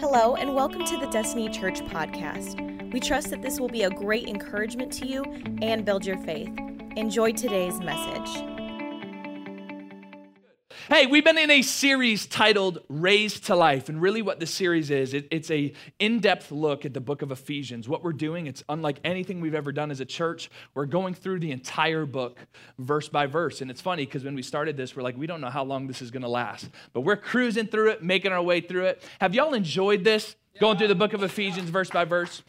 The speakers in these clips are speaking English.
Hello, and welcome to the Destiny Church podcast. We trust that this will be a great encouragement to you and build your faith. Enjoy today's message. Hey, we've been in a series titled Raised to Life, and really what this series is, it, it's a in-depth look at the book of Ephesians. What we're doing, it's unlike anything we've ever done as a church. We're going through the entire book verse by verse, and it's funny because when we started this, we're like, we don't know how long this is going to last, but we're cruising through it, making our way through it. Have y'all enjoyed this? Going through the book of Ephesians verse by verse?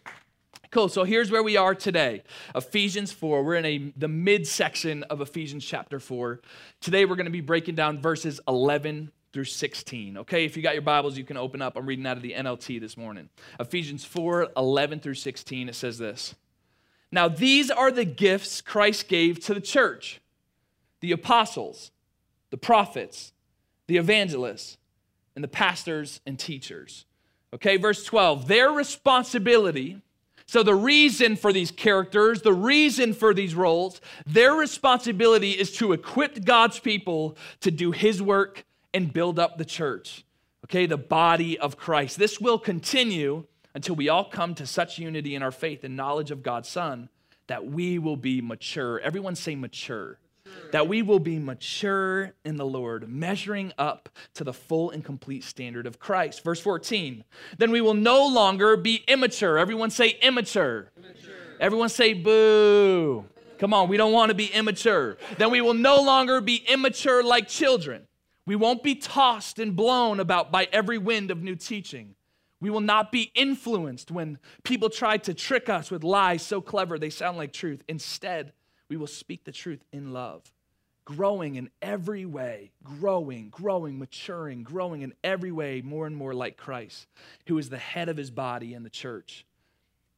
Cool. So here's where we are today. Ephesians 4. We're in a the midsection of Ephesians chapter 4. Today we're going to be breaking down verses 11 through 16. Okay? If you got your Bibles, you can open up. I'm reading out of the NLT this morning. Ephesians 4, 11 through 16. It says this. Now these are the gifts Christ gave to the church. The apostles, the prophets, the evangelists, and the pastors and teachers. Okay, verse 12. Their responsibility so, the reason for these characters, the reason for these roles, their responsibility is to equip God's people to do His work and build up the church, okay, the body of Christ. This will continue until we all come to such unity in our faith and knowledge of God's Son that we will be mature. Everyone say mature that we will be mature in the Lord, measuring up to the full and complete standard of Christ. Verse 14, then we will no longer be immature. Everyone say immature. immature. Everyone say boo. Come on, we don't want to be immature. Then we will no longer be immature like children. We won't be tossed and blown about by every wind of new teaching. We will not be influenced when people try to trick us with lies so clever they sound like truth. Instead, we will speak the truth in love, growing in every way, growing, growing, maturing, growing in every way more and more like Christ, who is the head of his body in the church.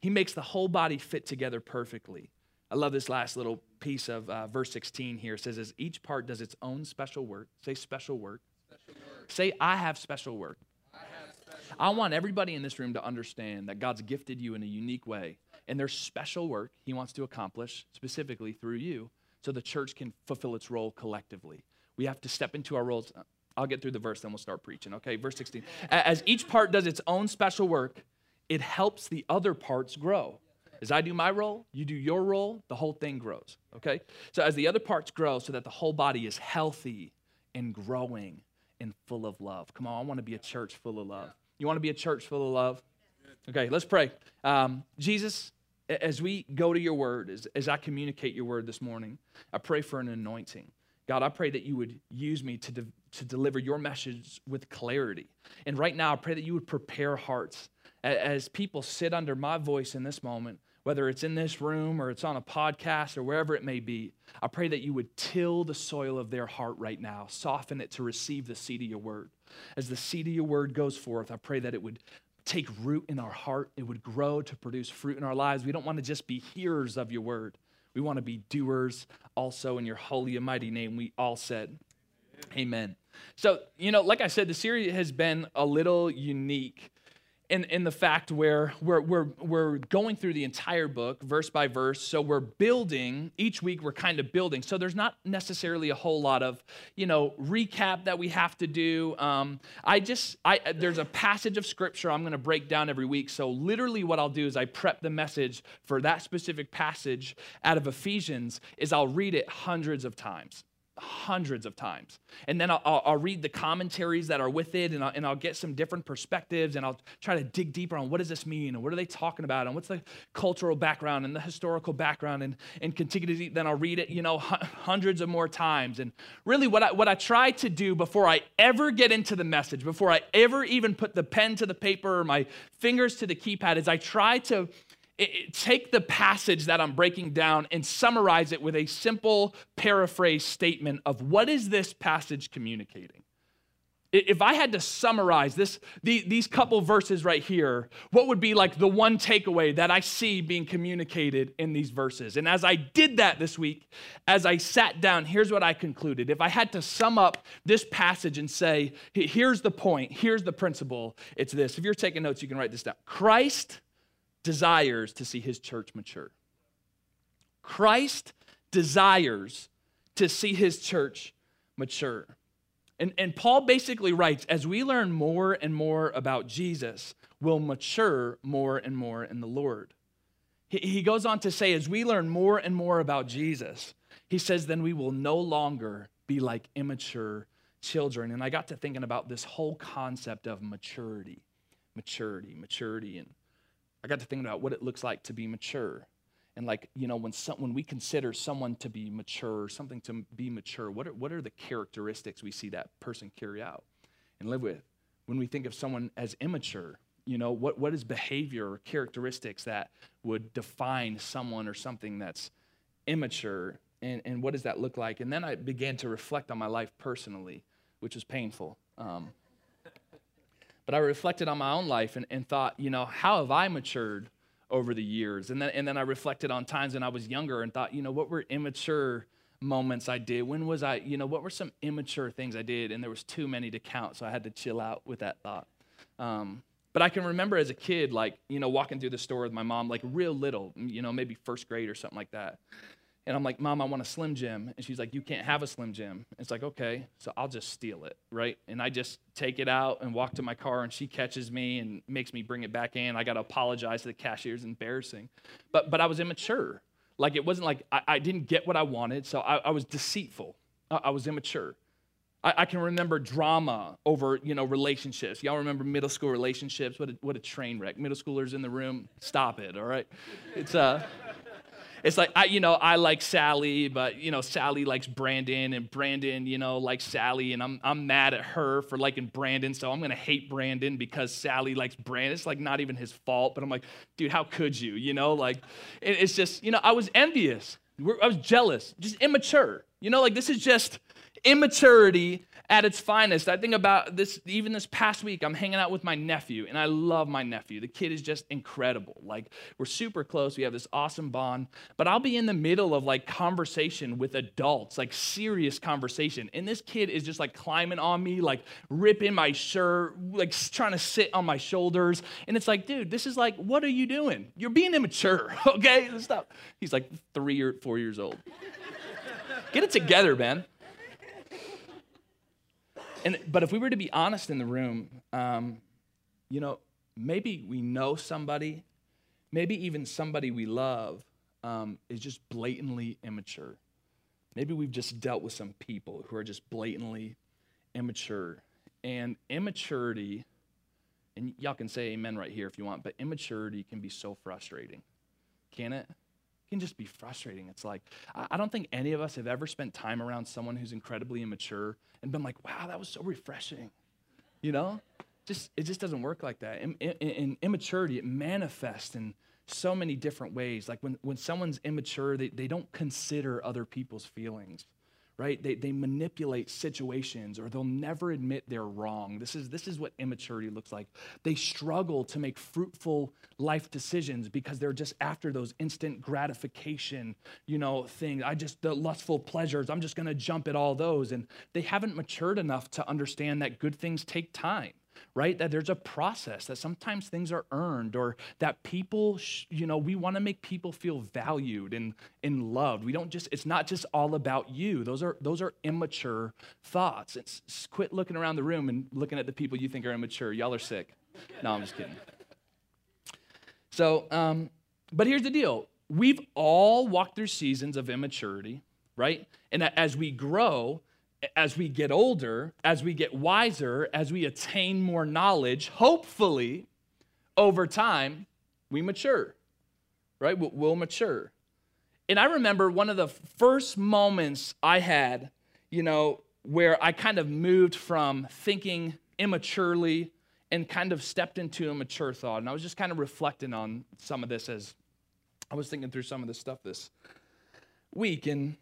He makes the whole body fit together perfectly. I love this last little piece of uh, verse 16 here. It says, as each part does its own special work, say special work. Special work. Say, I have special work. I, I want everybody in this room to understand that God's gifted you in a unique way and there's special work he wants to accomplish specifically through you so the church can fulfill its role collectively. We have to step into our roles. I'll get through the verse, then we'll start preaching. Okay, verse 16. As each part does its own special work, it helps the other parts grow. As I do my role, you do your role, the whole thing grows. Okay? So as the other parts grow, so that the whole body is healthy and growing and full of love. Come on, I want to be a church full of love. You want to be a church full of love? Okay, let's pray. Um, Jesus, as we go to your word, as, as I communicate your word this morning, I pray for an anointing. God, I pray that you would use me to, de- to deliver your message with clarity. And right now, I pray that you would prepare hearts as, as people sit under my voice in this moment, whether it's in this room or it's on a podcast or wherever it may be. I pray that you would till the soil of their heart right now, soften it to receive the seed of your word. As the seed of your word goes forth, I pray that it would take root in our heart. It would grow to produce fruit in our lives. We don't want to just be hearers of your word. We want to be doers also in your holy and mighty name. We all said, Amen. Amen. So, you know, like I said, the series has been a little unique in, in the fact where we're, we're, we're going through the entire book verse by verse. So we're building each week we're kind of building. So there's not necessarily a whole lot of you know recap that we have to do. Um, i just i there's a passage of scripture i'm going to break down every week. So literally what i'll do is i prep the message for that specific passage out of ephesians is i'll read it hundreds of times hundreds of times. And then I'll, I'll, I'll, read the commentaries that are with it and I'll, and I'll get some different perspectives and I'll try to dig deeper on what does this mean and what are they talking about and what's the cultural background and the historical background and, and continue to, then I'll read it, you know, hundreds of more times. And really what I, what I try to do before I ever get into the message, before I ever even put the pen to the paper or my fingers to the keypad is I try to it, take the passage that I'm breaking down and summarize it with a simple paraphrase statement of what is this passage communicating? If I had to summarize this, the, these couple verses right here, what would be like the one takeaway that I see being communicated in these verses? And as I did that this week, as I sat down, here's what I concluded. If I had to sum up this passage and say, here's the point, here's the principle, it's this. If you're taking notes, you can write this down. Christ desires to see his church mature. Christ desires to see his church mature. And, and Paul basically writes as we learn more and more about Jesus, we'll mature more and more in the Lord. He, he goes on to say, as we learn more and more about Jesus, he says, then we will no longer be like immature children. And I got to thinking about this whole concept of maturity, maturity, maturity. And I got to thinking about what it looks like to be mature. And like, you know, when, some, when we consider someone to be mature, something to be mature, what are, what are the characteristics we see that person carry out and live with? When we think of someone as immature, you know, what, what is behavior or characteristics that would define someone or something that's immature? And, and what does that look like? And then I began to reflect on my life personally, which was painful. Um, but I reflected on my own life and, and thought, you know, how have I matured over the years. And then, and then I reflected on times when I was younger and thought, you know, what were immature moments I did? When was I, you know, what were some immature things I did? And there was too many to count, so I had to chill out with that thought. Um, but I can remember as a kid, like, you know, walking through the store with my mom, like real little, you know, maybe first grade or something like that. And I'm like, Mom, I want a Slim Jim. And she's like, You can't have a Slim Jim. It's like, Okay, so I'll just steal it, right? And I just take it out and walk to my car, and she catches me and makes me bring it back in. I got to apologize to the cashier. It's embarrassing. But, but I was immature. Like, it wasn't like I, I didn't get what I wanted, so I, I was deceitful. I, I was immature. I, can remember drama over, you know, relationships. Y'all remember middle school relationships? What a, what a train wreck. Middle schoolers in the room, stop it, all right? It's, uh, it's like I, you know, I like Sally, but you know, Sally likes Brandon, and Brandon, you know, likes Sally, and I'm I'm mad at her for liking Brandon, so I'm gonna hate Brandon because Sally likes Brandon. It's like not even his fault, but I'm like, dude, how could you? You know, like it's just, you know, I was envious, I was jealous, just immature. You know, like this is just immaturity at its finest. I think about this, even this past week, I'm hanging out with my nephew, and I love my nephew. The kid is just incredible. Like, we're super close. We have this awesome bond, but I'll be in the middle of like conversation with adults, like serious conversation. And this kid is just like climbing on me, like ripping my shirt, like trying to sit on my shoulders. And it's like, dude, this is like, what are you doing? You're being immature, okay? Stop. He's like three or four years old. Get it together, man. And, but if we were to be honest in the room, um, you know, maybe we know somebody, maybe even somebody we love um, is just blatantly immature. Maybe we've just dealt with some people who are just blatantly immature. And immaturity, and y'all can say amen right here if you want, but immaturity can be so frustrating. Can it? Can just be frustrating. It's like, I don't think any of us have ever spent time around someone who's incredibly immature and been like, wow, that was so refreshing. You know? Just it just doesn't work like that. In, in, in immaturity, it manifests in so many different ways. Like when, when someone's immature, they, they don't consider other people's feelings right? They, they manipulate situations or they'll never admit they're wrong. This is, this is what immaturity looks like. They struggle to make fruitful life decisions because they're just after those instant gratification, you know, things. I just, the lustful pleasures, I'm just going to jump at all those. And they haven't matured enough to understand that good things take time right? That there's a process, that sometimes things are earned, or that people, sh- you know, we want to make people feel valued and, and loved. We don't just, it's not just all about you. Those are, those are immature thoughts. It's, it's quit looking around the room and looking at the people you think are immature. Y'all are sick. No, I'm just kidding. So, um, but here's the deal we've all walked through seasons of immaturity, right? And as we grow, as we get older, as we get wiser, as we attain more knowledge, hopefully over time, we mature, right? We'll mature. And I remember one of the first moments I had, you know, where I kind of moved from thinking immaturely and kind of stepped into a mature thought. And I was just kind of reflecting on some of this as I was thinking through some of this stuff this week. And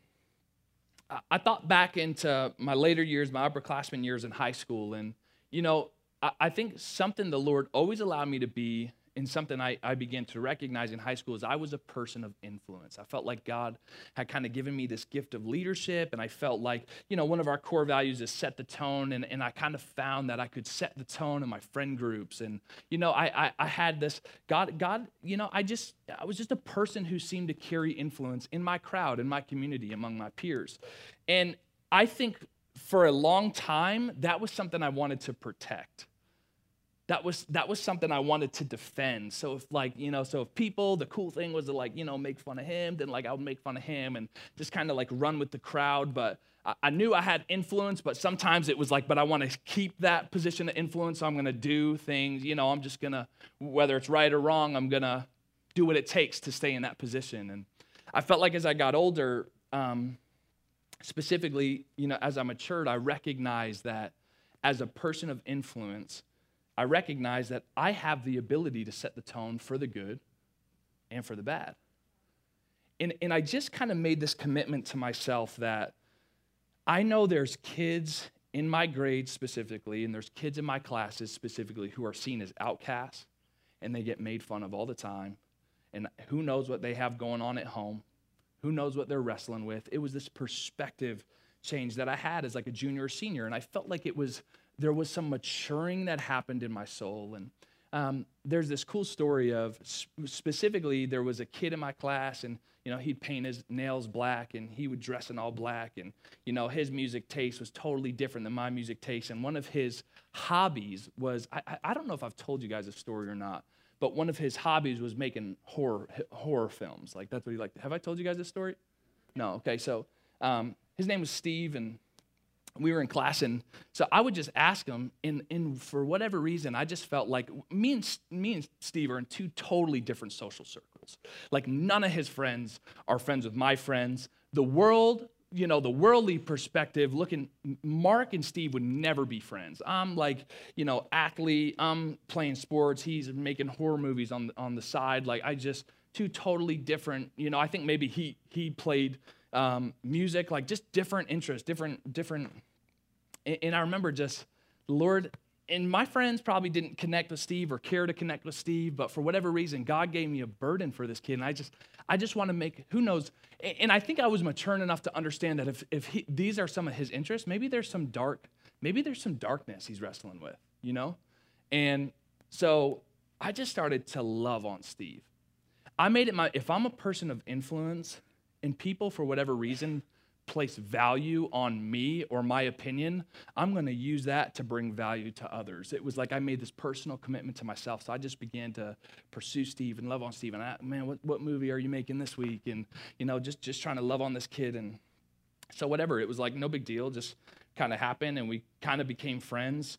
I thought back into my later years, my upperclassmen years in high school, and you know, I, I think something the Lord always allowed me to be and something I, I began to recognize in high school is I was a person of influence. I felt like God had kind of given me this gift of leadership, and I felt like, you know, one of our core values is set the tone, and, and I kind of found that I could set the tone in my friend groups. And, you know, I, I, I had this, God, God, you know, I just, I was just a person who seemed to carry influence in my crowd, in my community, among my peers. And I think for a long time, that was something I wanted to protect. That was that was something I wanted to defend. So if like, you know, so if people, the cool thing was to like, you know, make fun of him, then like I would make fun of him and just kind of like run with the crowd. But I, I knew I had influence, but sometimes it was like, but I want to keep that position of influence. So I'm gonna do things, you know, I'm just gonna, whether it's right or wrong, I'm gonna do what it takes to stay in that position. And I felt like as I got older, um, specifically, you know, as I matured, I recognized that as a person of influence, I recognize that I have the ability to set the tone for the good and for the bad. And, and I just kind of made this commitment to myself that I know there's kids in my grades specifically, and there's kids in my classes specifically who are seen as outcasts and they get made fun of all the time. And who knows what they have going on at home? Who knows what they're wrestling with? It was this perspective change that I had as like a junior or senior, and I felt like it was there was some maturing that happened in my soul. And um, there's this cool story of specifically there was a kid in my class, and you know he'd paint his nails black, and he would dress in all black, and you know his music taste was totally different than my music taste. And one of his hobbies was I, I don't know if I've told you guys a story or not, but one of his hobbies was making horror horror films. Like that's what he liked. Have I told you guys this story? No. Okay. So um, his name was Steve, and we were in class, and so I would just ask him, and, and for whatever reason, I just felt like me and, me and Steve are in two totally different social circles. Like, none of his friends are friends with my friends. The world, you know, the worldly perspective, looking, Mark and Steve would never be friends. I'm like, you know, athlete, I'm playing sports, he's making horror movies on, on the side. Like, I just, two totally different, you know, I think maybe he, he played um, music, like just different interests, different, different. And I remember just, Lord, and my friends probably didn't connect with Steve or care to connect with Steve, but for whatever reason, God gave me a burden for this kid. And I just, I just want to make, who knows? And I think I was mature enough to understand that if, if he, these are some of his interests, maybe there's some dark, maybe there's some darkness he's wrestling with, you know? And so I just started to love on Steve. I made it my, if I'm a person of influence, and people, for whatever reason, place value on me or my opinion, I'm going to use that to bring value to others. It was like I made this personal commitment to myself. So I just began to pursue Steve and love on Steve. And I, man, what, what movie are you making this week? And, you know, just, just trying to love on this kid. And so whatever, it was like no big deal, just kind of happened. And we kind of became friends.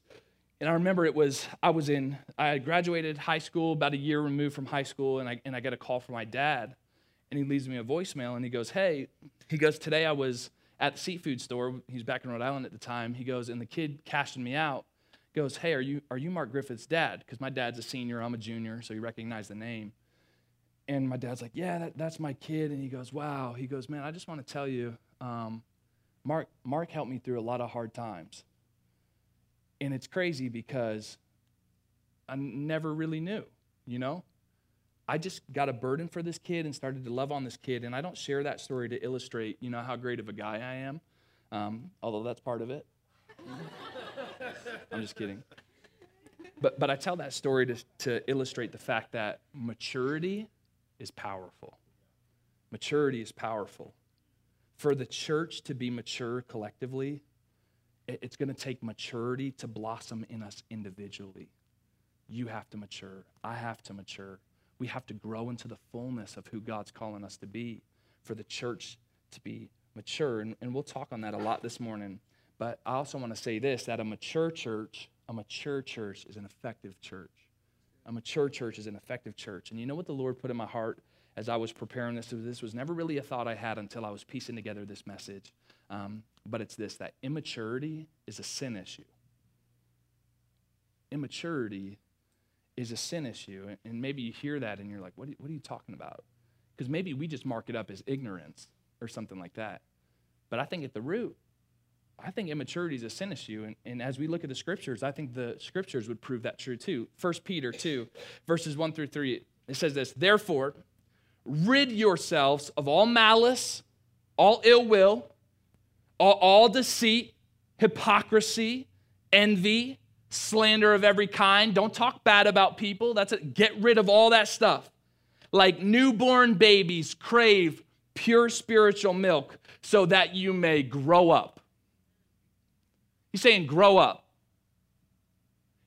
And I remember it was, I was in, I graduated high school, about a year removed from high school, and I, and I get a call from my dad and he leaves me a voicemail and he goes, Hey, he goes, Today I was at the seafood store. He's back in Rhode Island at the time. He goes, and the kid cashing me out goes, Hey, are you, are you Mark Griffith's dad? Because my dad's a senior, I'm a junior, so he recognized the name. And my dad's like, Yeah, that, that's my kid. And he goes, Wow. He goes, Man, I just want to tell you, um, Mark, Mark helped me through a lot of hard times. And it's crazy because I never really knew, you know? I just got a burden for this kid and started to love on this kid. And I don't share that story to illustrate, you know, how great of a guy I am, um, although that's part of it. I'm just kidding. But, but I tell that story to, to illustrate the fact that maturity is powerful. Maturity is powerful. For the church to be mature collectively, it's going to take maturity to blossom in us individually. You have to mature. I have to mature. We have to grow into the fullness of who God's calling us to be for the church to be mature. And, and we'll talk on that a lot this morning. But I also want to say this that a mature church, a mature church is an effective church. A mature church is an effective church. And you know what the Lord put in my heart as I was preparing this? This was never really a thought I had until I was piecing together this message. Um, but it's this that immaturity is a sin issue. Immaturity is a sin issue. And maybe you hear that and you're like, what are you, what are you talking about? Because maybe we just mark it up as ignorance or something like that. But I think at the root, I think immaturity is a sin issue. And, and as we look at the scriptures, I think the scriptures would prove that true too. 1 Peter 2, verses 1 through 3, it says this Therefore, rid yourselves of all malice, all ill will, all, all deceit, hypocrisy, envy slander of every kind. Don't talk bad about people. That's it. Get rid of all that stuff. Like newborn babies crave pure spiritual milk so that you may grow up. He's saying, grow up.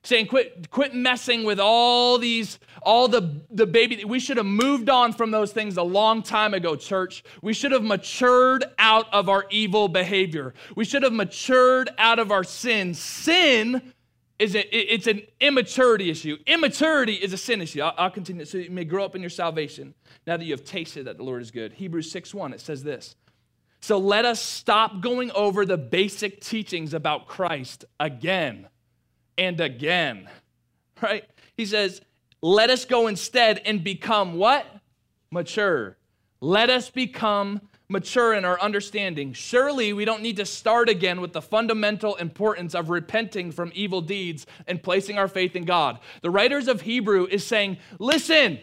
saying, quit, quit messing with all these, all the, the baby. We should have moved on from those things a long time ago, church. We should have matured out of our evil behavior. We should have matured out of our sin. Sin is a, it's an immaturity issue. Immaturity is a sin issue. I'll, I'll continue. So you may grow up in your salvation now that you have tasted that the Lord is good. Hebrews 6 1, it says this. So let us stop going over the basic teachings about Christ again and again, right? He says, let us go instead and become what? Mature. Let us become mature in our understanding. Surely we don't need to start again with the fundamental importance of repenting from evil deeds and placing our faith in God. The writers of Hebrew is saying, listen,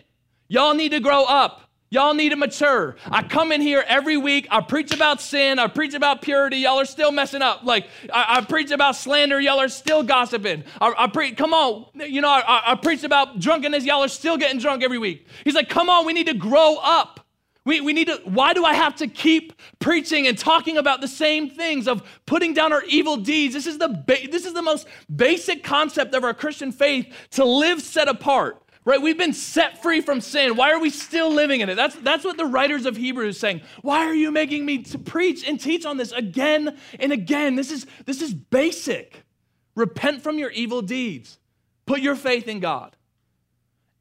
y'all need to grow up. Y'all need to mature. I come in here every week. I preach about sin. I preach about purity. Y'all are still messing up. Like, I, I preach about slander. Y'all are still gossiping. I, I preach, come on. You know, I, I preach about drunkenness. Y'all are still getting drunk every week. He's like, come on, we need to grow up. We, we need to, why do I have to keep preaching and talking about the same things of putting down our evil deeds? This is the, ba- this is the most basic concept of our Christian faith to live set apart right? We've been set free from sin. Why are we still living in it? That's, that's what the writers of Hebrews are saying. Why are you making me to preach and teach on this again and again? This is, this is basic. Repent from your evil deeds. Put your faith in God.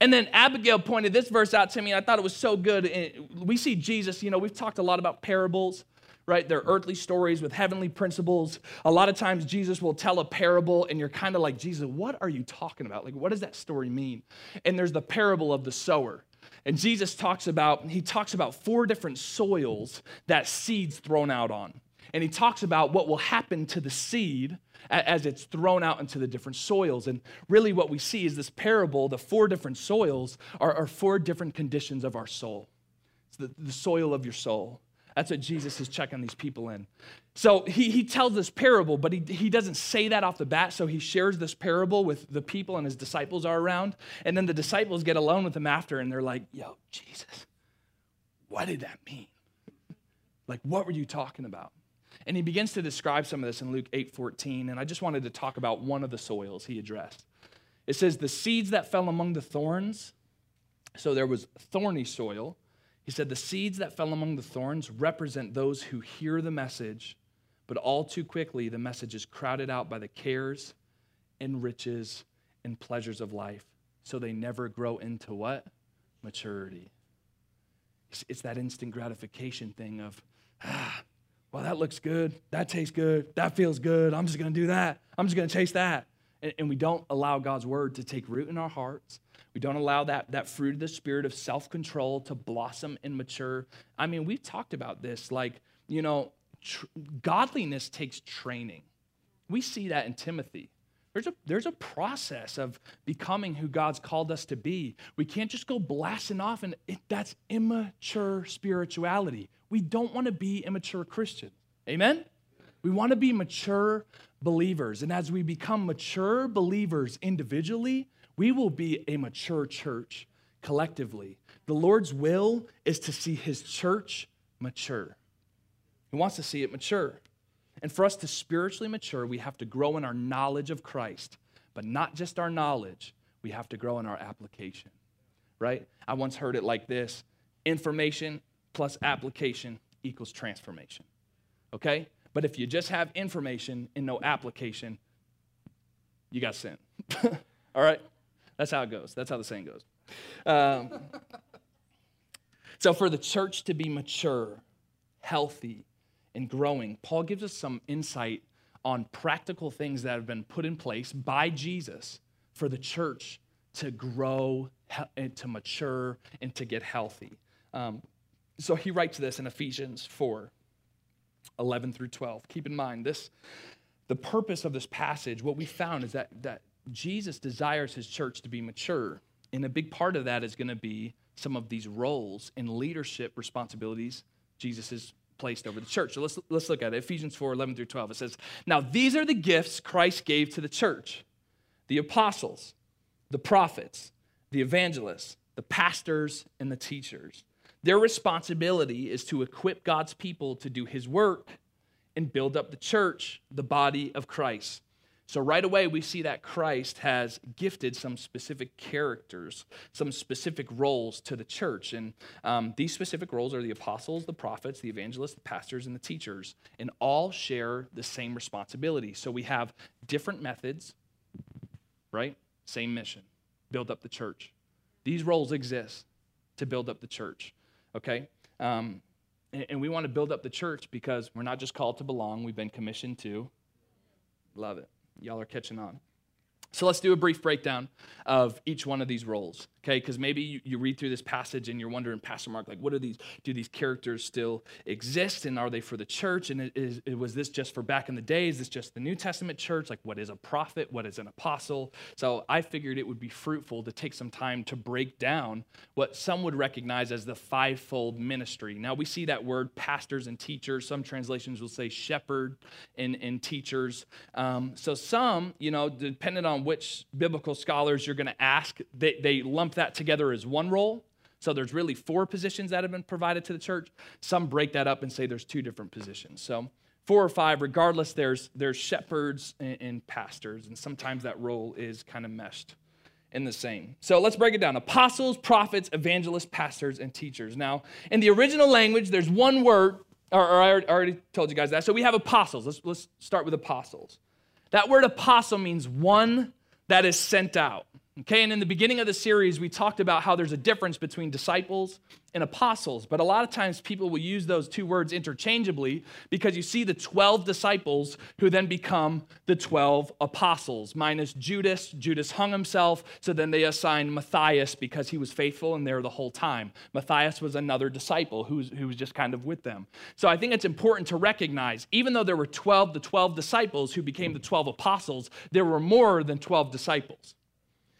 And then Abigail pointed this verse out to me. and I thought it was so good. We see Jesus, you know, we've talked a lot about parables right? They're earthly stories with heavenly principles. A lot of times Jesus will tell a parable and you're kind of like, Jesus, what are you talking about? Like, what does that story mean? And there's the parable of the sower. And Jesus talks about, he talks about four different soils that seed's thrown out on. And he talks about what will happen to the seed as it's thrown out into the different soils. And really, what we see is this parable, the four different soils are, are four different conditions of our soul. It's the, the soil of your soul. That's what Jesus is checking these people in. So he, he tells this parable, but he, he doesn't say that off the bat. So he shares this parable with the people and his disciples are around. And then the disciples get alone with him after and they're like, yo, Jesus, what did that mean? like, what were you talking about? And he begins to describe some of this in Luke 8 14. And I just wanted to talk about one of the soils he addressed. It says, The seeds that fell among the thorns. So there was thorny soil he said, The seeds that fell among the thorns represent those who hear the message, but all too quickly the message is crowded out by the cares and riches and pleasures of life. So they never grow into what? Maturity. It's that instant gratification thing of, ah, well, that looks good. That tastes good. That feels good. I'm just going to do that. I'm just going to chase that. And, and we don't allow God's word to take root in our hearts we don't allow that, that fruit of the spirit of self control to blossom and mature. I mean, we've talked about this. Like, you know, tr- godliness takes training. We see that in Timothy. There's a, there's a process of becoming who God's called us to be. We can't just go blasting off, and it, that's immature spirituality. We don't want to be immature Christians. Amen? We want to be mature believers. And as we become mature believers individually, we will be a mature church collectively. The Lord's will is to see his church mature. He wants to see it mature. And for us to spiritually mature, we have to grow in our knowledge of Christ, but not just our knowledge, we have to grow in our application, right? I once heard it like this information plus application equals transformation, okay? But if you just have information and no application, you got sin, all right? That's how it goes. That's how the saying goes. Um, so, for the church to be mature, healthy, and growing, Paul gives us some insight on practical things that have been put in place by Jesus for the church to grow and to mature and to get healthy. Um, so he writes this in Ephesians 4 11 through 12. Keep in mind, this the purpose of this passage, what we found is that, that Jesus desires his church to be mature. And a big part of that is going to be some of these roles and leadership responsibilities Jesus has placed over the church. So let's, let's look at it. Ephesians 4 11 through 12. It says, Now these are the gifts Christ gave to the church the apostles, the prophets, the evangelists, the pastors, and the teachers. Their responsibility is to equip God's people to do his work and build up the church, the body of Christ. So, right away, we see that Christ has gifted some specific characters, some specific roles to the church. And um, these specific roles are the apostles, the prophets, the evangelists, the pastors, and the teachers, and all share the same responsibility. So, we have different methods, right? Same mission build up the church. These roles exist to build up the church, okay? Um, and, and we want to build up the church because we're not just called to belong, we've been commissioned to love it. Y'all are catching on. So let's do a brief breakdown of each one of these roles, okay? Because maybe you, you, read through this passage and you're wondering, Pastor Mark, like, what are these? Do these characters still exist, and are they for the church? And is, was this just for back in the day? Is this just the New Testament church? Like, what is a prophet? What is an apostle? So I figured it would be fruitful to take some time to break down what some would recognize as the fivefold ministry. Now we see that word pastors and teachers. Some translations will say shepherd and, and teachers. Um, so some, you know, depending on which biblical scholars you're going to ask, they, they lump that together as one role. So there's really four positions that have been provided to the church. Some break that up and say there's two different positions. So four or five, regardless, there's, there's shepherds and, and pastors, and sometimes that role is kind of meshed in the same. So let's break it down apostles, prophets, evangelists, pastors, and teachers. Now, in the original language, there's one word, or, or I already told you guys that. So we have apostles. Let's, let's start with apostles. That word apostle means one that is sent out. Okay, and in the beginning of the series, we talked about how there's a difference between disciples and apostles, but a lot of times people will use those two words interchangeably because you see the 12 disciples who then become the 12 apostles, minus Judas. Judas hung himself, so then they assigned Matthias because he was faithful and there the whole time. Matthias was another disciple who was, who was just kind of with them. So I think it's important to recognize, even though there were 12 the 12 disciples who became the 12 apostles, there were more than 12 disciples.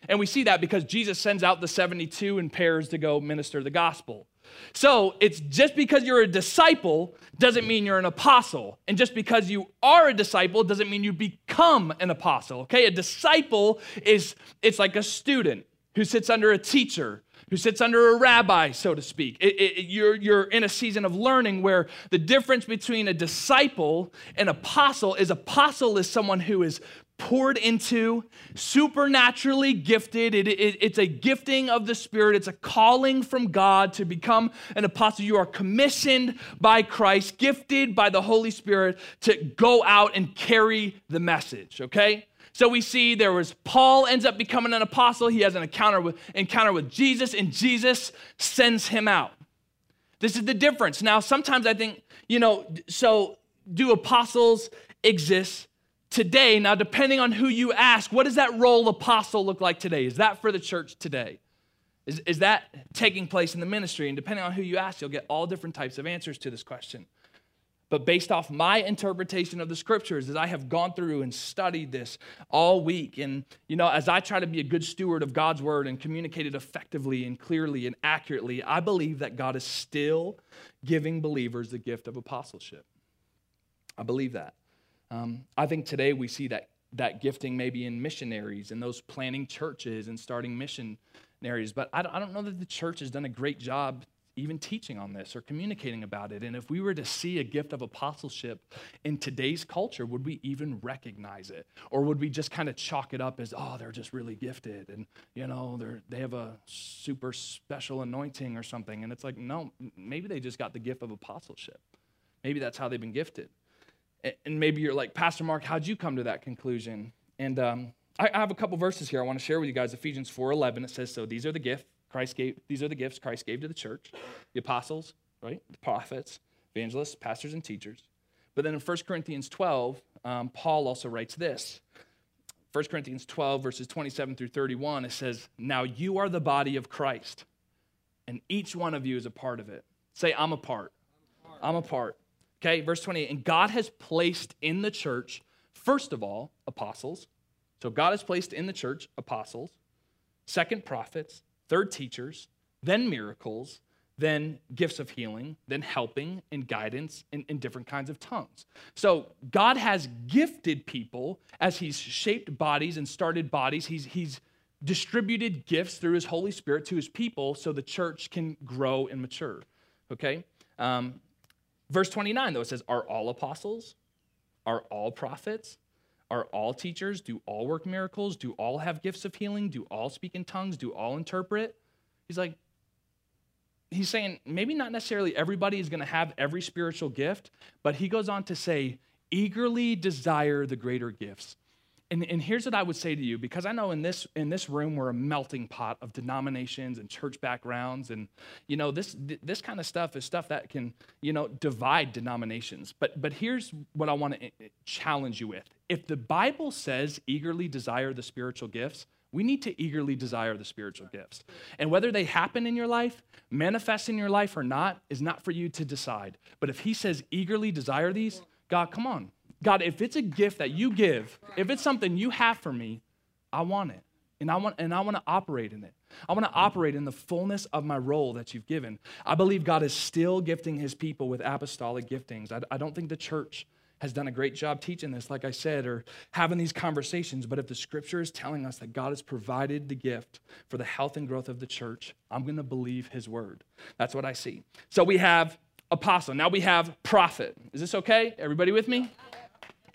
And we see that because Jesus sends out the 72 in pairs to go minister the gospel. So it's just because you're a disciple doesn't mean you're an apostle. And just because you are a disciple doesn't mean you become an apostle. Okay? A disciple is it's like a student who sits under a teacher who sits under a rabbi, so to speak. It, it, you're, you're in a season of learning where the difference between a disciple and apostle is apostle is someone who is poured into, supernaturally gifted. It, it, it's a gifting of the Spirit, it's a calling from God to become an apostle. You are commissioned by Christ, gifted by the Holy Spirit to go out and carry the message, okay? So we see there was Paul ends up becoming an apostle. He has an encounter with, encounter with Jesus, and Jesus sends him out. This is the difference. Now, sometimes I think, you know, so do apostles exist today. Now, depending on who you ask, what does that role apostle look like today? Is that for the church today? Is, is that taking place in the ministry? And depending on who you ask, you'll get all different types of answers to this question. But based off my interpretation of the scriptures, as I have gone through and studied this all week, and you know, as I try to be a good steward of God's word and communicate it effectively and clearly and accurately, I believe that God is still giving believers the gift of apostleship. I believe that. Um, I think today we see that, that gifting maybe in missionaries and those planning churches and starting missionaries. But I don't, I don't know that the church has done a great job even teaching on this or communicating about it. And if we were to see a gift of apostleship in today's culture, would we even recognize it? Or would we just kind of chalk it up as, oh, they're just really gifted and, you know, they're, they have a super special anointing or something? And it's like, no, maybe they just got the gift of apostleship. Maybe that's how they've been gifted and maybe you're like, Pastor Mark, how'd you come to that conclusion? And um, I, I have a couple verses here I want to share with you guys. Ephesians 4:11. It says, "So these are the gifts Christ gave. These are the gifts Christ gave to the church, the apostles, right, the prophets, evangelists, pastors, and teachers." But then in 1 Corinthians 12, um, Paul also writes this. 1 Corinthians 12, verses 27 through 31, it says, Now you are the body of Christ, and each one of you is a part of it. Say, I'm a part. I'm a part. I'm a part. Okay, verse 28. And God has placed in the church, first of all, apostles. So God has placed in the church apostles, second, prophets, third, teachers, then miracles, then gifts of healing, then helping and guidance in, in, different kinds of tongues. So God has gifted people as He's shaped bodies and started bodies. He's, he's distributed gifts through His Holy Spirit to His people so the church can grow and mature. Okay? Um, Verse 29, though, it says, Are all apostles? Are all prophets? Are all teachers? Do all work miracles? Do all have gifts of healing? Do all speak in tongues? Do all interpret? He's like, he's saying maybe not necessarily everybody is going to have every spiritual gift, but he goes on to say, eagerly desire the greater gifts. And, and here's what I would say to you, because I know in this in this room we're a melting pot of denominations and church backgrounds, and you know this this kind of stuff is stuff that can you know divide denominations. But but here's what I want to eh, eh, challenge you with: if the Bible says eagerly desire the spiritual gifts, we need to eagerly desire the spiritual gifts. And whether they happen in your life, manifest in your life or not, is not for you to decide. But if He says eagerly desire these, God, come on, God, if it's a gift that you give, if it's something you have for me, I want it. And I want and I want to operate in it. I want to operate in the fullness of my role that you've given. I believe God is still gifting his people with apostolic giftings. I, I don't think the church has done a great job teaching this, like I said, or having these conversations. But if the scripture is telling us that God has provided the gift for the health and growth of the church, I'm going to believe his word. That's what I see. So we have apostle. Now we have prophet. Is this okay? Everybody with me?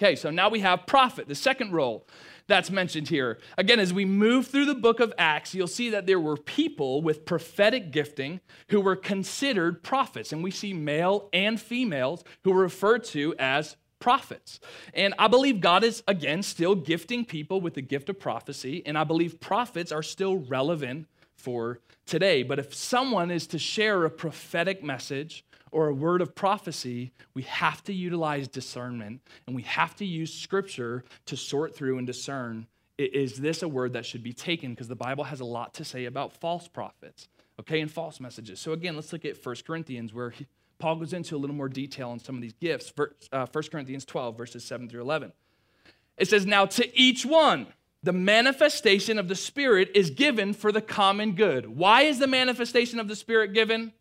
Okay, so now we have prophet, the second role that's mentioned here. Again, as we move through the book of Acts, you'll see that there were people with prophetic gifting who were considered prophets. And we see male and females who were referred to as prophets. And I believe God is, again, still gifting people with the gift of prophecy. And I believe prophets are still relevant for today. But if someone is to share a prophetic message, or a word of prophecy, we have to utilize discernment and we have to use scripture to sort through and discern is this a word that should be taken? Because the Bible has a lot to say about false prophets, okay, and false messages. So, again, let's look at 1 Corinthians, where he, Paul goes into a little more detail on some of these gifts. Uh, 1 Corinthians 12, verses 7 through 11. It says, Now to each one, the manifestation of the Spirit is given for the common good. Why is the manifestation of the Spirit given?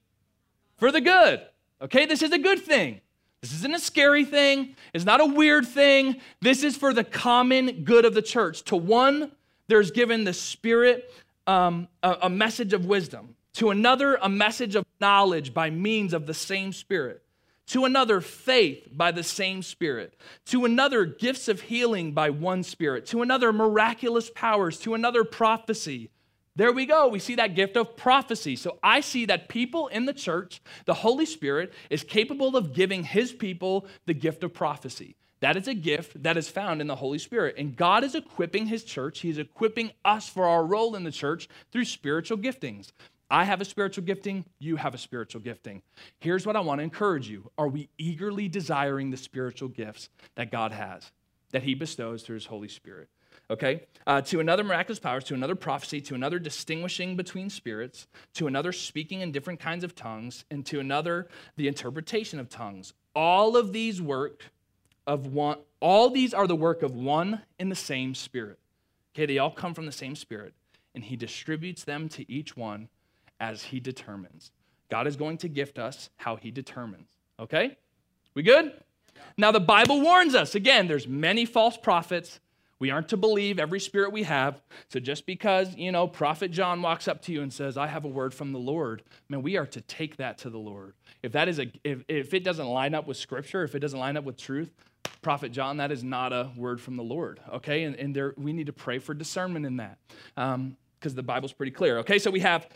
For the good. Okay, this is a good thing. This isn't a scary thing. It's not a weird thing. This is for the common good of the church. To one, there's given the Spirit um, a, a message of wisdom. To another, a message of knowledge by means of the same Spirit. To another, faith by the same Spirit. To another, gifts of healing by one Spirit. To another, miraculous powers. To another, prophecy there we go. We see that gift of prophecy. So I see that people in the church, the Holy Spirit is capable of giving his people the gift of prophecy. That is a gift that is found in the Holy Spirit. And God is equipping his church. He is equipping us for our role in the church through spiritual giftings. I have a spiritual gifting, you have a spiritual gifting. Here's what I want to encourage you Are we eagerly desiring the spiritual gifts that God has, that he bestows through his Holy Spirit? Okay? Uh, to another miraculous powers, to another prophecy, to another distinguishing between spirits, to another speaking in different kinds of tongues, and to another the interpretation of tongues. All of these work of one, all these are the work of one and the same spirit. Okay, they all come from the same spirit, and he distributes them to each one as he determines. God is going to gift us how he determines. Okay? We good? Now the Bible warns us again, there's many false prophets we aren't to believe every spirit we have. So just because, you know, Prophet John walks up to you and says, I have a word from the Lord, man, we are to take that to the Lord. If that is a if, if it doesn't line up with scripture, if it doesn't line up with truth, Prophet John, that is not a word from the Lord. Okay? And, and there we need to pray for discernment in that. because um, the Bible's pretty clear. Okay, so we have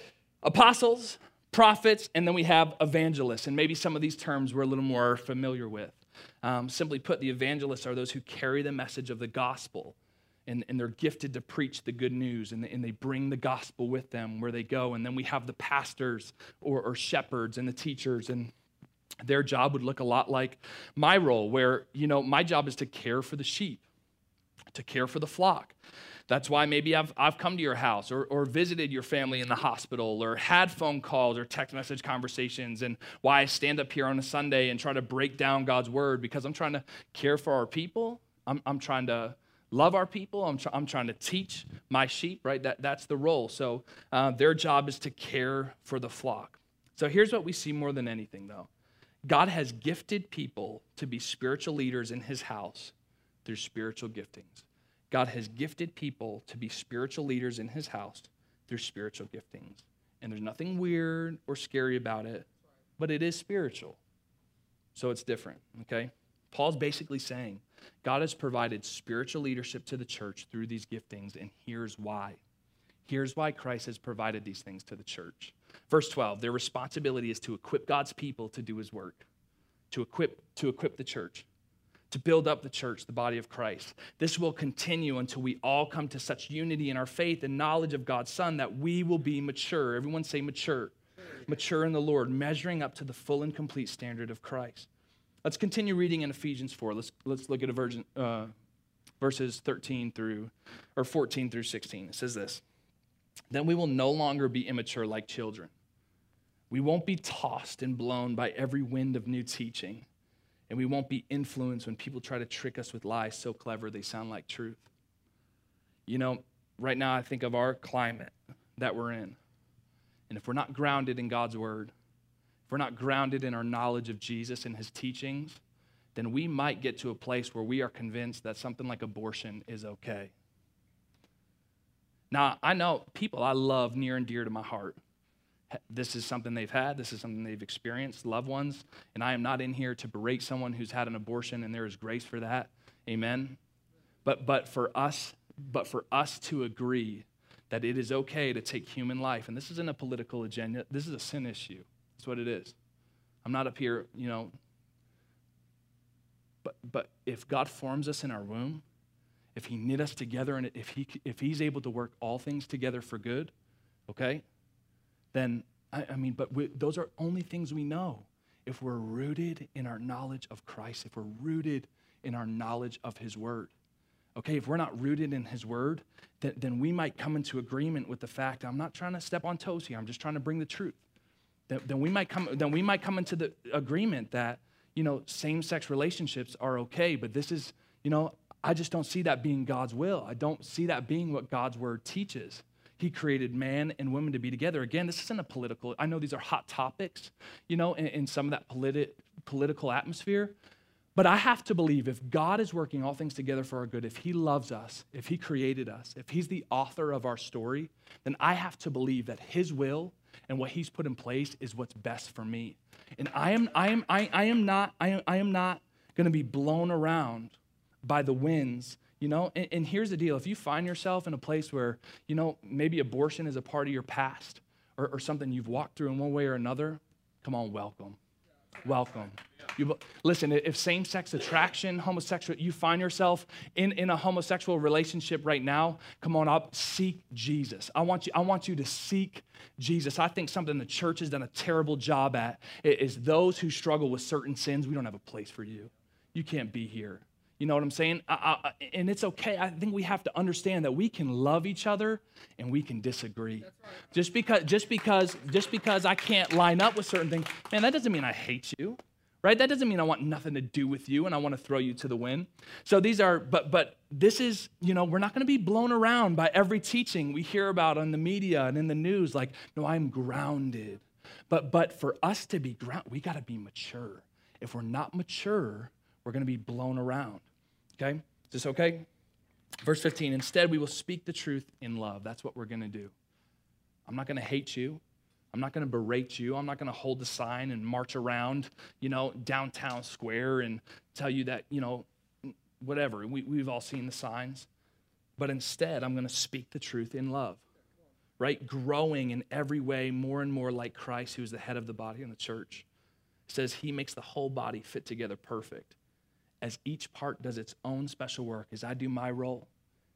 apostles, prophets, and then we have evangelists. And maybe some of these terms we're a little more familiar with. Um, simply put, the evangelists are those who carry the message of the gospel. And, and they're gifted to preach the good news and, and they bring the gospel with them where they go. And then we have the pastors or, or shepherds and the teachers and their job would look a lot like my role where you know my job is to care for the sheep to care for the flock that's why maybe I've, I've come to your house or, or visited your family in the hospital or had phone calls or text message conversations, and why I stand up here on a Sunday and try to break down God's word because I'm trying to care for our people. I'm, I'm trying to love our people. I'm, tr- I'm trying to teach my sheep, right? That, that's the role. So uh, their job is to care for the flock. So here's what we see more than anything, though God has gifted people to be spiritual leaders in his house through spiritual giftings. God has gifted people to be spiritual leaders in his house through spiritual giftings. And there's nothing weird or scary about it, but it is spiritual. So it's different, okay? Paul's basically saying God has provided spiritual leadership to the church through these giftings, and here's why. Here's why Christ has provided these things to the church. Verse 12, their responsibility is to equip God's people to do his work, to equip, to equip the church, to build up the church, the body of Christ. This will continue until we all come to such unity in our faith and knowledge of God's Son that we will be mature. Everyone say mature. Mature in the Lord, measuring up to the full and complete standard of Christ. Let's continue reading in Ephesians 4. Let's, let's look at a version, uh, verses 13 through, or 14 through 16. It says this Then we will no longer be immature like children. We won't be tossed and blown by every wind of new teaching. And we won't be influenced when people try to trick us with lies so clever they sound like truth. You know, right now I think of our climate that we're in. And if we're not grounded in God's word, if we're not grounded in our knowledge of Jesus and his teachings, then we might get to a place where we are convinced that something like abortion is okay. Now, I know people I love near and dear to my heart. This is something they've had, this is something they've experienced, loved ones, and I am not in here to berate someone who's had an abortion and there is grace for that. Amen. But but for us, but for us to agree that it is okay to take human life, and this isn't a political agenda, this is a sin issue. That's what it is. I'm not up here, you know. But, but if God forms us in our womb, if He knit us together, and if, he, if He's able to work all things together for good, okay, then, I, I mean, but we, those are only things we know. If we're rooted in our knowledge of Christ, if we're rooted in our knowledge of His Word. Okay, if we're not rooted in His Word, then, then we might come into agreement with the fact I'm not trying to step on toes here, I'm just trying to bring the truth then, we might come, then we might come into the agreement that, you know, same sex relationships are okay, but this is, you know, I just don't see that being God's will. I don't see that being what God's word teaches. He created man and women to be together. Again, this isn't a political, I know these are hot topics, you know, in, in some of that politi- political atmosphere. But I have to believe if God is working all things together for our good, if He loves us, if He created us, if He's the author of our story, then I have to believe that His will and what he's put in place is what's best for me. And I am, I am, I, I am not, I am, I am not going to be blown around by the winds you know and, and, here's the deal if you find yourself in a place where you know maybe abortion is a part of your past or, or something you've walked through in one way or another come on welcome welcome. You, listen, if same sex attraction, homosexual, you find yourself in, in a homosexual relationship right now, come on up, seek Jesus. I want, you, I want you to seek Jesus. I think something the church has done a terrible job at is those who struggle with certain sins, we don't have a place for you. You can't be here. You know what I'm saying? I, I, and it's okay. I think we have to understand that we can love each other and we can disagree. Right. Just because, just because, just because I can't line up with certain things, man, that doesn't mean I hate you, right? That doesn't mean I want nothing to do with you and I want to throw you to the wind. So these are, but but this is, you know, we're not going to be blown around by every teaching we hear about on the media and in the news. Like, no, I'm grounded. But but for us to be grounded, we got to be mature. If we're not mature, we're going to be blown around. Okay? Is this okay? Verse 15, instead, we will speak the truth in love. That's what we're going to do. I'm not going to hate you. I'm not going to berate you. I'm not going to hold the sign and march around, you know, downtown square and tell you that, you know, whatever. We, we've all seen the signs. But instead, I'm going to speak the truth in love, right? Growing in every way more and more like Christ, who is the head of the body in the church. It says he makes the whole body fit together perfect as each part does its own special work, as I do my role,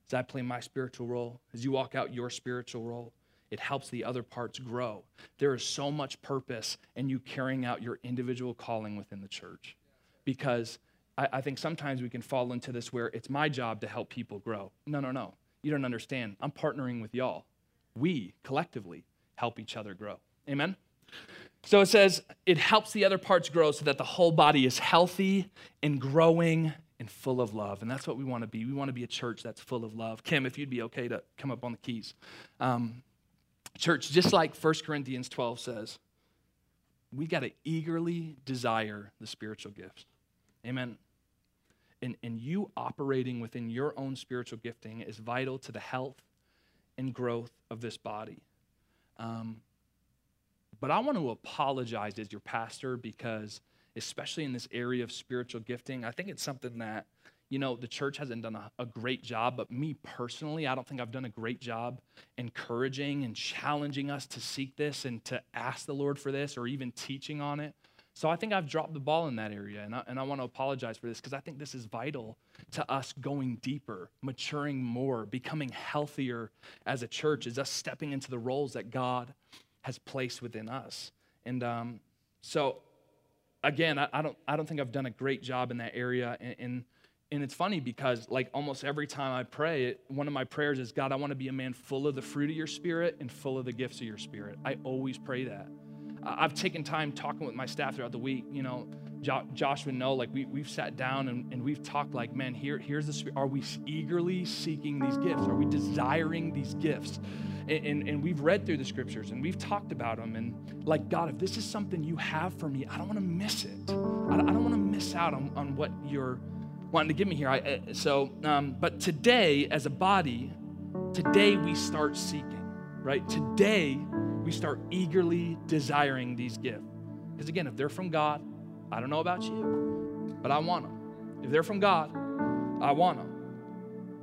as I play my spiritual role, as you walk out your spiritual role, it helps the other parts grow. There is so much purpose in you carrying out your individual calling within the church. Because I, I think sometimes we can fall into this where it's my job to help people grow. No, no, no. You don't understand. I'm partnering with y'all. We collectively help each other grow. Amen? So it says it helps the other parts grow so that the whole body is healthy and growing and full of love. And that's what we want to be. We want to be a church that's full of love. Kim, if you'd be okay to come up on the keys. Um, church, just like 1 Corinthians 12 says, we got to eagerly desire the spiritual gifts. Amen. And, and you operating within your own spiritual gifting is vital to the health and growth of this body. Um, but I want to apologize as your pastor because, especially in this area of spiritual gifting, I think it's something that, you know, the church hasn't done a, a, great job, but me personally, I don't think I've done a great job encouraging and challenging us to seek this and to ask the Lord for this or even teaching on it. So I think I've dropped the ball in that area, and I, and I want to apologize for this because I think this is vital to us going deeper, maturing more, becoming healthier as a church, is us stepping into the roles that God has placed within us. And um, so, again, I, I, don't, I don't think I've done a great job in that area. And, and, and it's funny because, like, almost every time I pray, it, one of my prayers is, God, I want to be a man full of the fruit of your spirit and full of the gifts of your spirit. I always pray that. I've taken time talking with my staff throughout the week. You know, jo- Josh would know, like, we, we've sat down and, and we've talked, like, man, here, here's the spirit. Are we eagerly seeking these gifts? Are we desiring these gifts? And, and, and we've read through the scriptures and we've talked about them. And, like, God, if this is something you have for me, I don't want to miss it. I don't, don't want to miss out on, on what you're wanting to give me here. I, so, um, but today, as a body, today we start seeking, right? Today, we start eagerly desiring these gifts. Because again, if they're from God, I don't know about you, but I want them. If they're from God, I want them.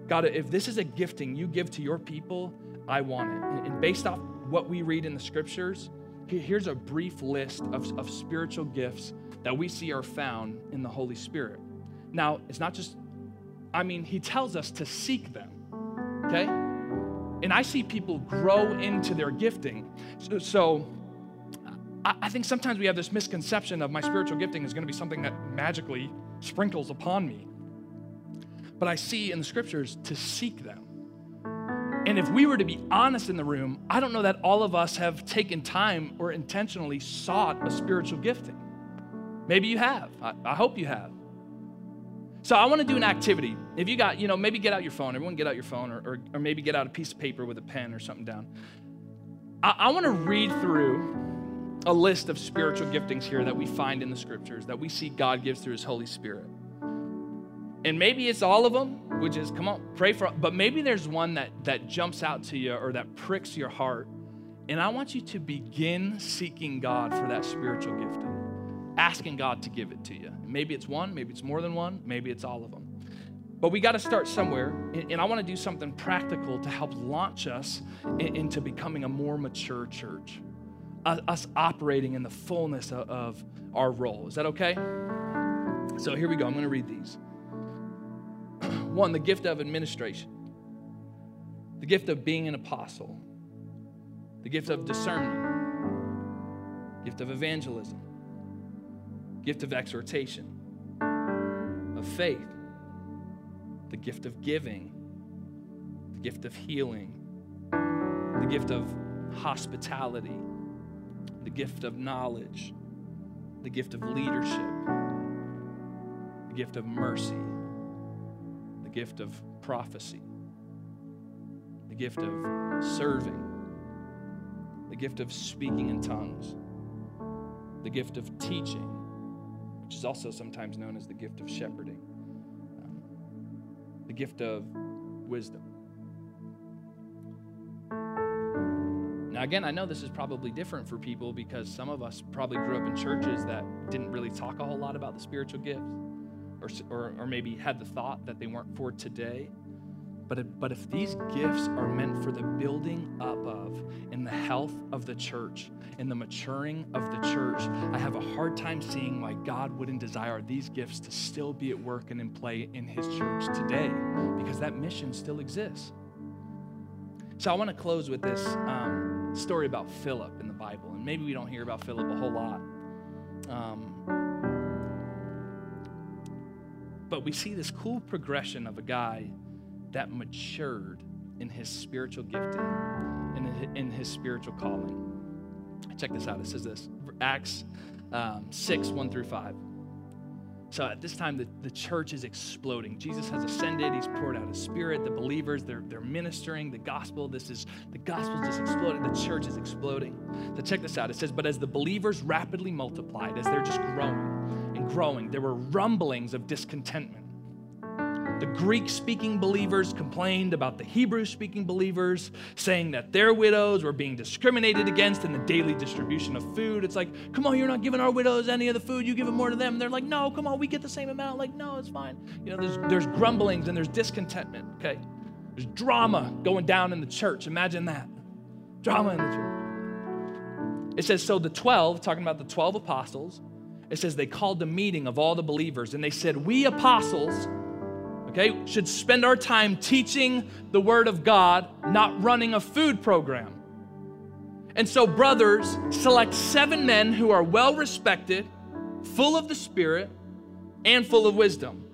God, if this is a gifting you give to your people, I want it. And based off what we read in the scriptures, here's a brief list of, of spiritual gifts that we see are found in the Holy Spirit. Now, it's not just, I mean, he tells us to seek them, okay? And I see people grow into their gifting. So, so I, think sometimes we have this misconception of my spiritual gifting is going to be something that magically sprinkles upon me. But I see in the scriptures to seek them. And if we were to be honest in the room, I don't know that all of us have taken time or intentionally sought a spiritual gifting. Maybe you have. I, I hope you have. So I want to do an activity. If you got, you know, maybe get out your phone. Everyone get out your phone or, or, or maybe get out a piece of paper with a pen or something down. I, I want to read through a list of spiritual giftings here that we find in the scriptures that we see God gives through his Holy Spirit. And maybe it's all of them, which is, come on, pray for, but maybe there's one that, that jumps out to you or that pricks your heart. And I want you to begin seeking God for that spiritual gifting, asking God to give it to you. Maybe it's one, maybe it's more than one, maybe it's all of them. But we got to start somewhere, and I want to do something practical to help launch us into becoming a more mature church, us operating in the fullness of our role. Is that okay? So here we go. I'm going to read these. One, the gift of administration, the gift of being an apostle, the gift of discernment, gift of evangelism, gift of exhortation, of faith, the gift of giving, the gift of healing, the gift of hospitality, gift of knowledge, the gift of leadership, the gift of mercy, the gift of prophecy, the gift of serving, the gift of speaking in tongues, the gift of teaching which is also sometimes known as the gift of shepherding, um, the gift of wisdom. Again, I know this is probably different for people because some of us probably grew up in churches that didn't really talk a whole lot about the spiritual gifts, or, or, or maybe had the thought that they weren't for today. But if, but if these gifts are meant for the building up of and the health of the church and the maturing of the church, I have a hard time seeing why God wouldn't desire these gifts to still be at work and in play in his church today because that mission still exists. So I want to close with this um, story about Philip in the Bible. And maybe we don't hear about Philip a whole lot. Um, but we see this cool progression of a guy that matured in his spiritual gifting and in his spiritual calling. Check this out. It says this Acts um, 6 1 through 5. So at this time, the, the church is exploding. Jesus has ascended. He's poured out his spirit. The believers, they're, they're ministering the gospel. This is, the gospel just exploding. The church is exploding. So check this out. It says, but as the believers rapidly multiplied, as they're just growing and growing, there were rumblings of discontentment The Greek speaking believers complained about the Hebrew speaking believers, saying that their widows were being discriminated against in the daily distribution of food. It's like, come on, you're not giving our widows any of the food, you give them more to them. And they're like, no, come on, we get the same amount. Like, no, it's fine. You know, there's, there's grumblings and there's discontentment, okay? There's drama going down in the church. Imagine that. Drama in the church. It says, so the 12, talking about the 12 apostles, it says they called a meeting of all the believers and they said, We apostles, okay, should spend our time teaching the Word of God, not running a food program. And so, brothers, select seven men who are well respected, full of the Spirit, and full of wisdom.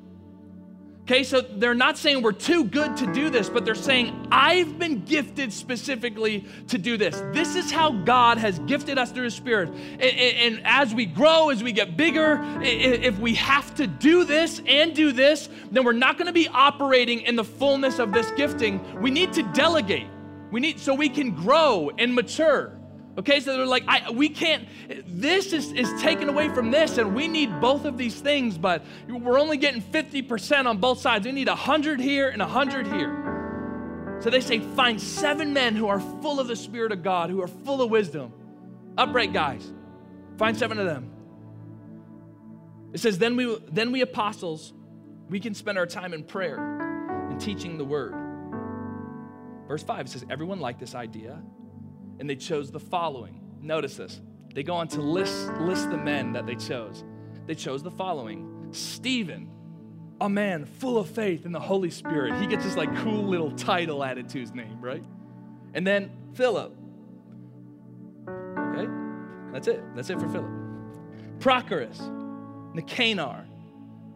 Okay, so they're not saying we're too good to do this, but they're saying, I've been gifted specifically to do this. This is how God has gifted us through His Spirit. And, and, as we grow, as we get bigger, if we have to do this and do this, then we're not going to be operating in the fullness of this gifting. We need to delegate. We need so we can grow and mature. Okay, so they're like, I, we can't, this is, is taken away from this, and we need both of these things, but we're only getting 50% on both sides. We need 100 here and 100 here. So they say, find seven men who are full of the Spirit of God, who are full of wisdom. Upright guys. Find seven of them. It says, then we, then we apostles, we can spend our time in prayer and teaching the word. Verse 5 says, everyone liked this idea and they chose the following. Notice this. They go on to list, list the men that they chose. They chose the following Stephen, a man full of faith in the Holy Spirit. He gets this like cool little title added to his name, right? And then Philip. Okay? That's it. That's it for Philip. Prochorus, Nicanor,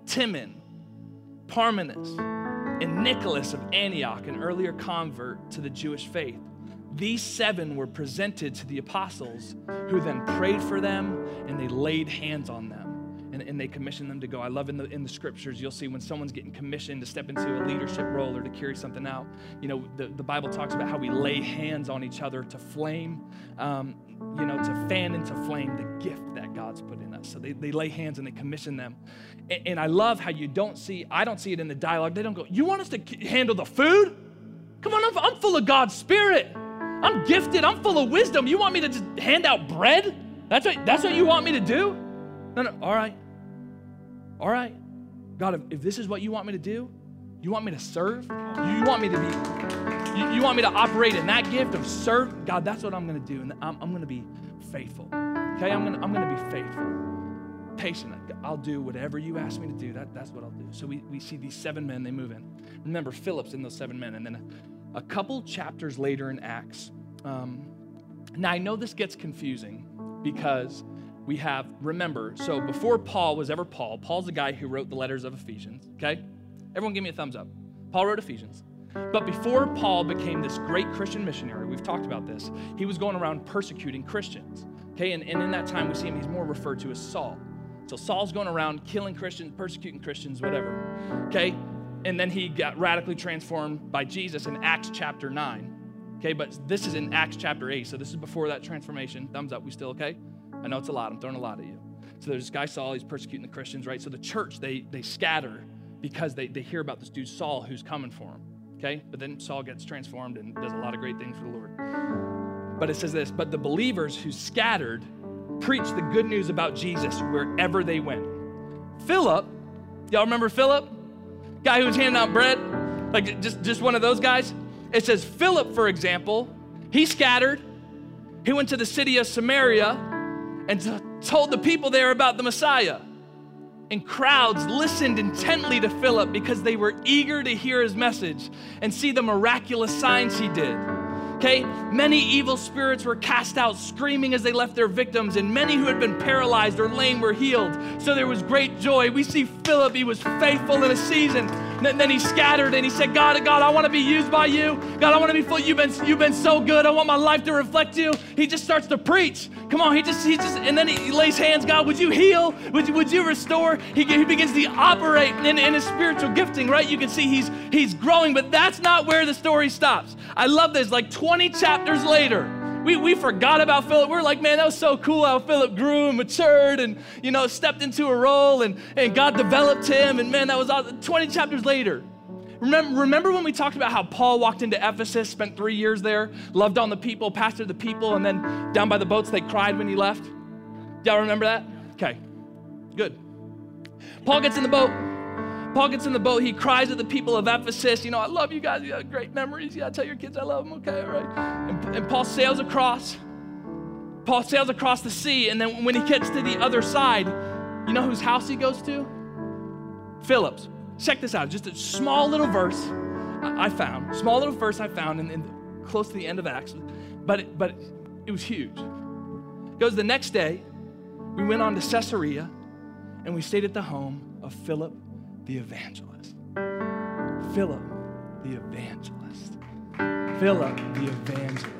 Timon, Parmenas, and Nicholas of Antioch, an earlier convert to the Jewish faith. These seven were presented to the apostles, who then prayed for them and they laid hands on them. And, and, they commissioned them to go. I love in the in the scriptures, you'll see when someone's getting commissioned to step into a leadership role or to carry something out. You know, the, the Bible talks about how we lay hands on each other to flame, um, you know, to fan into flame the gift that God's put in us. So they, they lay hands and they commission them. And, and I love how you don't see, I don't see it in the dialogue. They don't go, You want us to handle the food? Come on, I'm, I'm full of God's Spirit. I'm gifted. I'm full of wisdom. You want me to just hand out bread? That's what, that's what you want me to do? No, no. All right. All right. God, if, if this is what you want me to do, you want me to serve? You want me to be, you, you want me to operate in that gift of serve? God, that's what I'm going to do. And I'm, I'm going to be faithful. Okay? I'm going to I'm to be faithful. Patient. I'll do whatever you ask me to do. That, that's what I'll do. So we, we see these seven men, they move in. Remember, Philip's in those seven men. And then a couple chapters later in Acts. Um, now, I know this gets confusing because we have, remember, so before Paul was ever Paul, Paul's the guy who wrote the letters of Ephesians, okay? Everyone give me a thumbs up. Paul wrote Ephesians. But before Paul became this great Christian missionary, we've talked about this, he was going around persecuting Christians, okay? And, and in that time, we see him, he's more referred to as Saul. So Saul's going around killing Christians, persecuting Christians, whatever, okay? And then he got radically transformed by Jesus in Acts chapter 9. Okay, but this is in Acts chapter 8, so this is before that transformation. Thumbs up, we still okay? I know it's a lot, I'm throwing a lot at you. So there's this guy Saul, he's persecuting the Christians, right? So the church, they, they scatter because they, they hear about this dude Saul who's coming for him. Okay? But then Saul gets transformed and does a lot of great things for the Lord. But it says this, but the believers who scattered preached the good news about Jesus wherever they went. Philip, y'all remember Philip? Guy who was handing out bread, like just, just one of those guys. It says Philip, for example, he scattered. He went to the city of Samaria and t- told the people there about the Messiah. And crowds listened intently to Philip because they were eager to hear his message and see the miraculous signs he did. Okay, many evil spirits were cast out screaming as they left their victims, and many who had been paralyzed or lame were healed. So there was great joy. We see Philip, he was faithful in a season. And then he scattered and he said, God, God, I want to be used by you. God, I want to be full. You've been, you've been so good. I want my life to reflect you. He just starts to preach. Come on, he just, he just, and then he lays hands, God, would you heal? Would you, would you restore? He, he begins to operate in, in his spiritual gifting, right? You can see he's, he's growing, but that's not where the story stops. I love this. Like 20 chapters later, we, we forgot about Philip. We are like, man, that was so cool how Philip grew and matured and, you know, stepped into a role and, and God developed him. And man, that was awesome. 20 chapters later, Remember, remember when we talked about how Paul walked into Ephesus, spent three years there, loved on the people, pastored the people, and then down by the boats they cried when he left? Y'all remember that? Okay, good. Paul gets in the boat. Paul gets in the boat. He cries to the people of Ephesus, You know, I love you guys. You have great memories. Yeah, tell your kids I love them. Okay, all right. And, and Paul sails across. Paul sails across the sea. And then when he gets to the other side, you know whose house he goes to? Philip's. Check this out. Just a small little verse I found. Small little verse I found in, in close to the end of Acts. But it, but it was huge. It goes the next day, we went on to Caesarea and we stayed at the home of Philip the evangelist. Philip the evangelist. Philip the evangelist.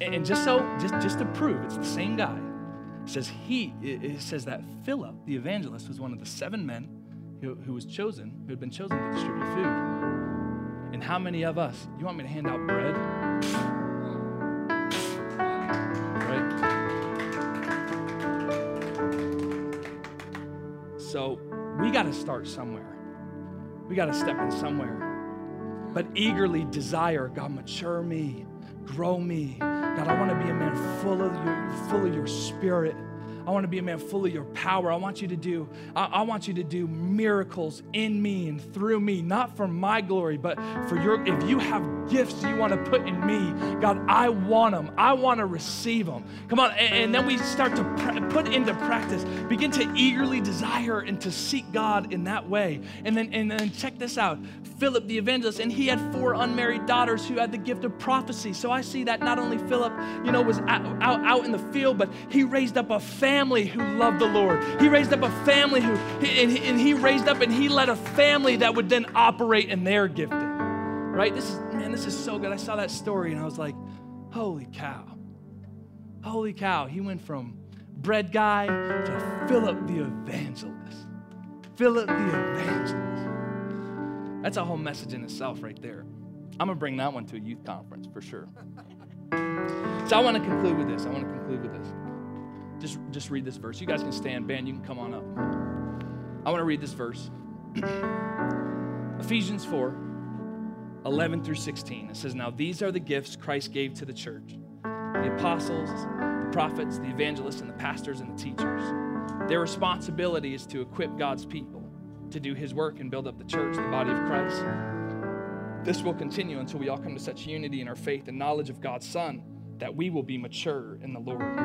And just so, just, just to prove it's the same guy, it says he, it says that Philip the evangelist was one of the seven men who, who was chosen, who had been chosen to distribute food. And how many of us, you want me to hand out bread? Right? So we got to start somewhere. We got to step in somewhere. But eagerly desire, God, mature me, grow me. God, I want to be a man full of your, full of your spirit. I want to be a man full of your power. I want you to do, I, I, want you to do miracles in me and through me, not for my glory, but for your, if you have gifts you want to put in me, God, I want them. I want to receive them. Come on. And, and then we start to pr- put into practice, begin to eagerly desire and to seek God in that way. And then, and then check this out. Philip the evangelist, and he had four unmarried daughters who had the gift of prophecy. So I see that not only Philip, you know, was out, out, out in the field, but he raised up a family who loved the Lord. He raised up a family who, and and he raised up and he led a family that would then operate in their gifting. Right? This is, man, this is so good. I saw that story and I was like, holy cow. Holy cow. He went from bread guy to Philip the evangelist. Philip the evangelist. That's a whole message in itself right there. I'm going to bring that one to a youth conference for sure. So I want to conclude with this. I want to conclude with this. Just, just read this verse. You guys can stand. Band, you can come on up. I want to read this verse. Ephesians 4 11 through 16. It says, Now these are the gifts Christ gave to the church the apostles, the prophets, the evangelists, and the pastors and the teachers. Their responsibility is to equip God's people to do his work and build up the church, the body of Christ. This will continue until we all come to such unity in our faith and knowledge of God's Son that we will be mature in the Lord,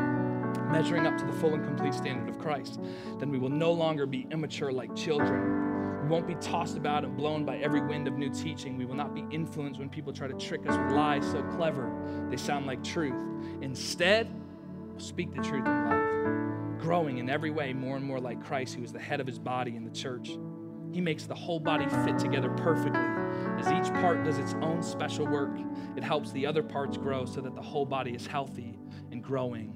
measuring up to the full and complete standard of Christ. Then we will no longer be immature like children. We won't be tossed about and blown by every wind of new teaching. We will not be influenced when people try to trick us with lies so clever they sound like truth. Instead, we'll speak the truth in love, growing in every way more and more like Christ, who is the head of his body in the church. He makes the whole body fit together perfectly. As each part does its own special work, it helps the other parts grow so that the whole body is healthy and growing